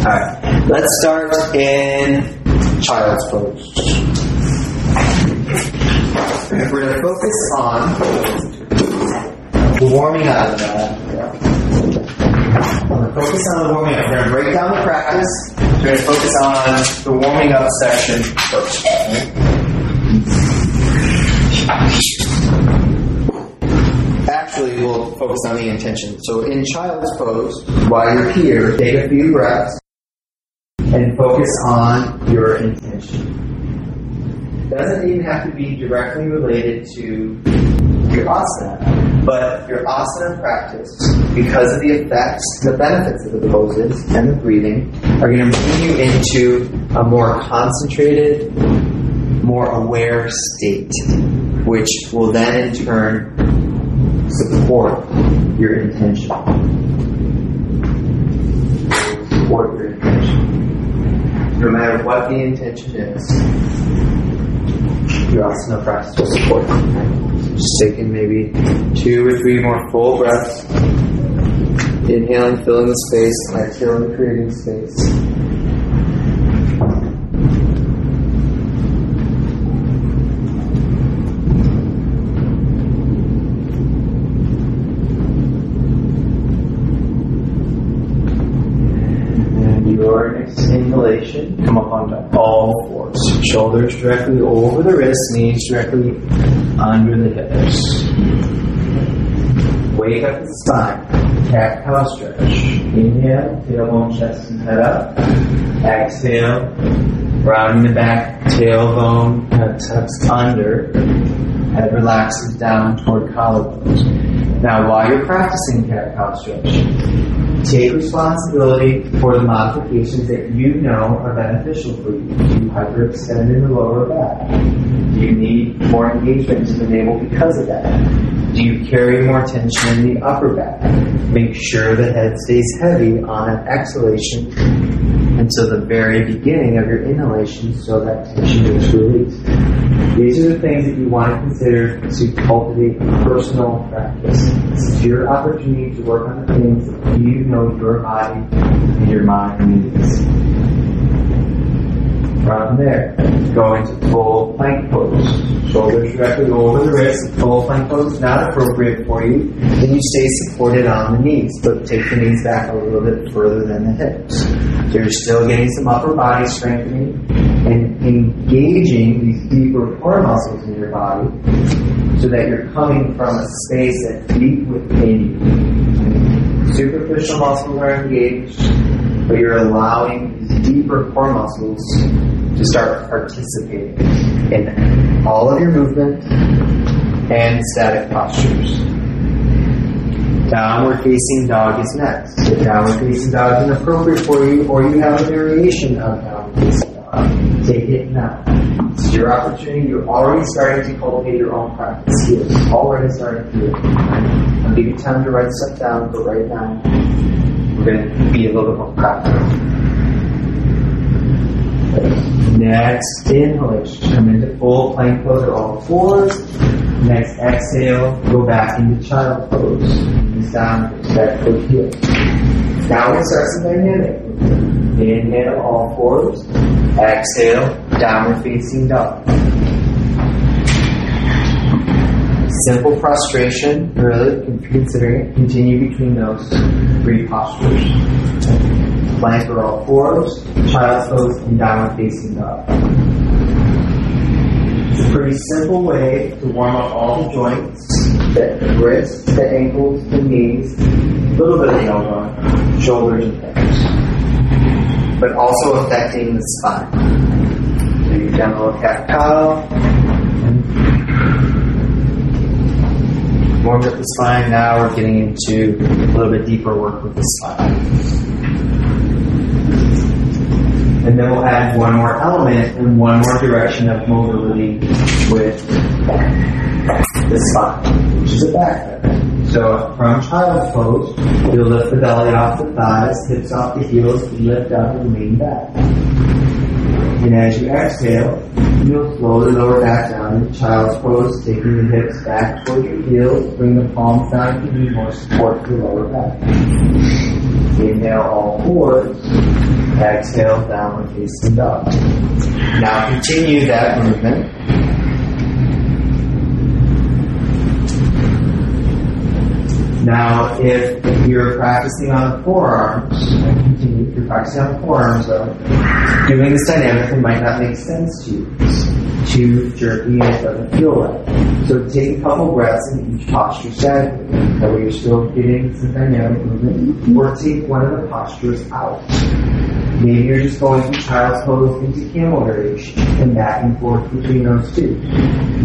Alright, let's start in child's pose. We're going to focus on the warming up. We're going to focus on the warming up. We're going to break down the practice. We're going to focus on the warming up section first. Actually, we'll focus on the intention. So in child's pose, while you're here, take a few breaths and focus on your intention. It Doesn't even have to be directly related to your asana, but your asana practice, because of the effects, the benefits of the poses and the breathing, are going to bring you into a more concentrated, more aware state, which will then in turn support your intention. Support your What the intention is, your asana practice will support. Just taking maybe two or three more full breaths. Inhaling, filling the space, exhaling, creating space. And your next inhalation, come up onto all fours. Shoulders directly over the wrists, knees directly under the hips. Wake up the spine. Cat cow stretch. Inhale, tailbone, chest, and head up. Exhale, rounding the back, tailbone tucks under. Head relaxes down toward collarbones. Now, while you're practicing cat cow stretch, Take responsibility for the modifications that you know are beneficial for you. Do you hyperextend in the lower back? Do you need more engagement in the navel because of that? Do you carry more tension in the upper back? Make sure the head stays heavy on an exhalation until the very beginning of your inhalation so that tension is released. These are the things that you want to consider to cultivate personal practice. This is your opportunity to work on the things that you know your body and your mind needs. From there, go into full plank pose. Shoulders directly over the wrists. Full plank pose is not appropriate for you. Then you stay supported on the knees, but take the knees back a little bit further than the hips. So you're still getting some upper body strengthening and engaging these deeper core muscles in your body so that you're coming from a space that's deep within you. Superficial muscles are engaged, but you're allowing these deeper core muscles to start participating in all of your movement and static postures. Downward facing dog is next. If downward facing dog is inappropriate for you, or you have a variation of downward facing take it now. It's your opportunity. You're already starting to cultivate your own practice here. Already starting to. I'll give you time to write stuff down, but right now, we're going to be a little bit more practical. Next inhalation, come into full plank pose or all fours. Next exhale, go back into child pose. Knees down, back foot heel. Now we start some dynamic. Inhale, all fours. Exhale, downward facing dog. Simple prostration, really considering it. Continue between those three postures. Plank or all fours, child's pose, and downward facing dog. It's a pretty simple way to warm up all the joints, the wrists, the ankles, the knees, a little bit of the elbow, shoulders, and hips. But also affecting the spine. So you down a little cat cow. Warmed up the spine, now we're getting into a little bit deeper work with the spine. And then we'll add one more element and one more direction of mobility with the spine, which is a back bend. So from child's pose, you'll lift the belly off the thighs, hips off the heels, and lift up and lean back. And as you exhale, you'll slowly lower back down into child's pose, taking the hips back toward your heels, bring the palms down to need more support for the lower back. Inhale all fours. Exhale, downward facing dog. Now continue that movement. Now, if you're practicing on the continue, if you're practicing on the forearms though, doing this dynamically might not make sense to you. It's Too jerky and it doesn't feel right. So take a couple breaths in each posture statically. That way you're still getting some dynamic movement. Or take one of the postures out. Maybe you're just going from child's pose into camel variation and back and forth between those two.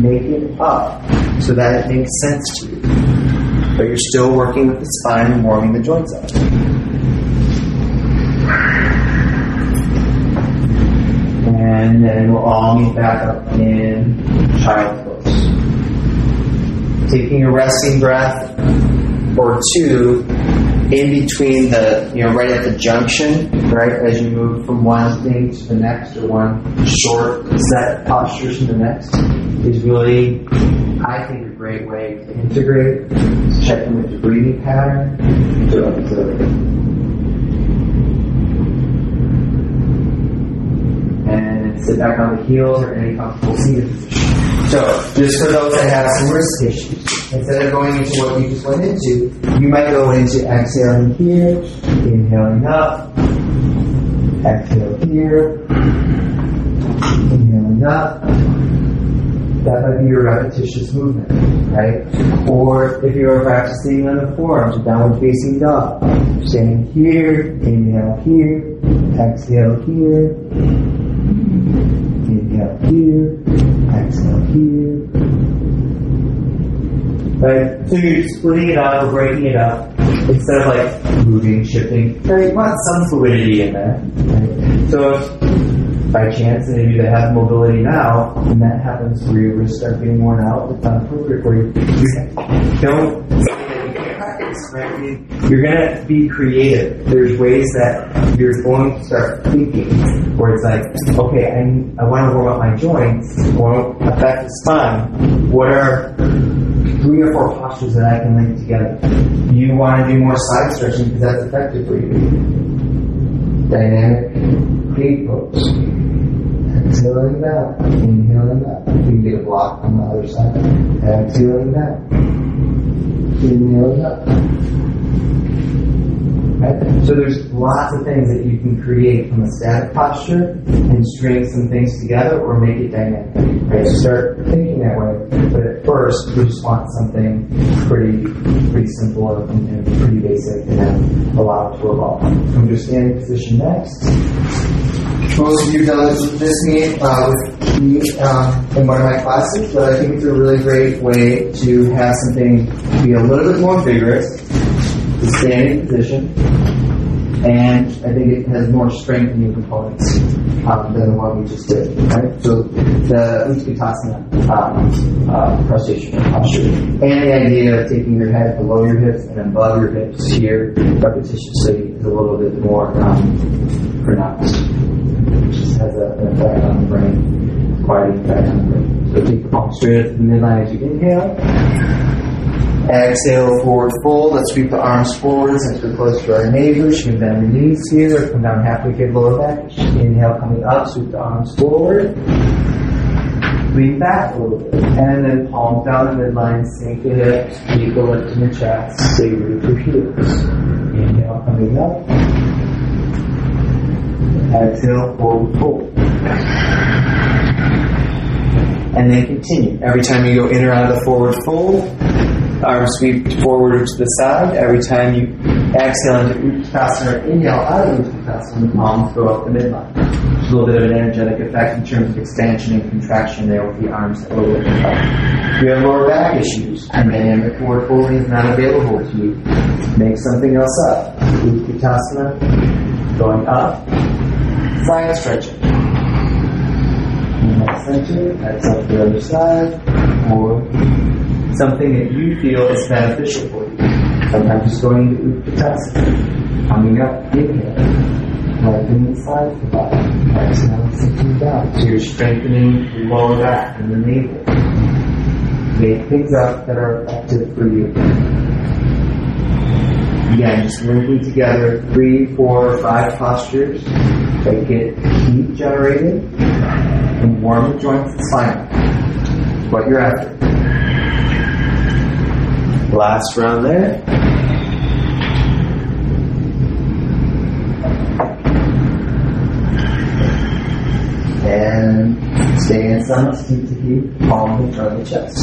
Make it up so that it makes sense to you but you're still working with the spine and warming the joints up. And then we'll all meet back up in child's pose. Taking a resting breath or two in between the, you know, right at the junction, right, as you move from one thing to the next or one short set postures to the next is really, I think, great way to integrate, checking with your breathing pattern, to observe. And sit back on the heels or any comfortable position. So, just for those that have some wrist issues, instead of going into what you just went into, you might go into exhaling here, inhaling up, exhale here, inhaling up. That might be your repetitious movement, right? Or if you're practicing on the forearms, downward facing dog, standing here, inhale here, exhale here, inhale here, exhale here. Right? So you're splitting it up or breaking it up instead of like moving, shifting. Right? You want some fluidity in there. Right? So if by chance of you that have mobility now, and that happens where your wrists start getting worn out, it's not appropriate for you. Don't you're going to be creative. There's ways that you're going to start thinking where it's like, okay, I, I want to warm up my joints, want to affect the spine. What are three or four postures that I can link together? You want to do more side stretching because that's effective for you. Dynamic gate pose. Exhaling down, inhaling up. You can get a block on the other side. Exhaling down, inhaling up. So there's lots of things that you can create from a static posture and string some things together or make it dynamic. Right? So start thinking that way. But at first, we just want something pretty, pretty simple and, and pretty basic, and then allow it to evolve. From standing position next. Most of you have done this me uh, with me um, in one of my classes, but I think it's a really great way to have something be a little bit more vigorous the standing position, and I think it has more strengthening components um, than the one we just did. Right? So the Utkatasana um, uh, posture, and the idea of taking your head below your hips and above your hips here repetitiously is a little bit more um, pronounced. It just has a, an effect on the brain, quite an effect on the brain. So take the palm straight to the midline as you inhale. Exhale, forward fold. Let's sweep the arms forward since we're close to our neighbors. Can bend your knees here, come down halfway to lower back. Inhale, coming up, sweep the arms forward. Lean back a little bit. And then palms down the midline, sink the hips, keep the lift in the chest, stay root your heels. Inhale, coming up. Exhale, forward fold. And then continue. Every time you go in or out of the forward fold, arms sweep forward to the side. Every time you exhale into Uttanasana, inhale out of Uttanasana, the palms go up the midline. a little bit of an energetic effect in terms of expansion and contraction there with the arms little bit. If you have lower back issues and dynamic forward folding is not available to you, make something else up. Uttanasana, going up, side stretching. Center, that's up the other side, or something that you feel is beneficial for you. Sometimes just going to Utkatasana, coming up, inhale, lengthening the side of the body, exhale, sinking down. So you're strengthening the lower back and the navel. Make things up that are effective for you. Again, just linking together three, four, five postures that get heat generated and warm the joints and spine. What you're after. Last round there. And stay in silence, keep the heat, palm in front of the chest.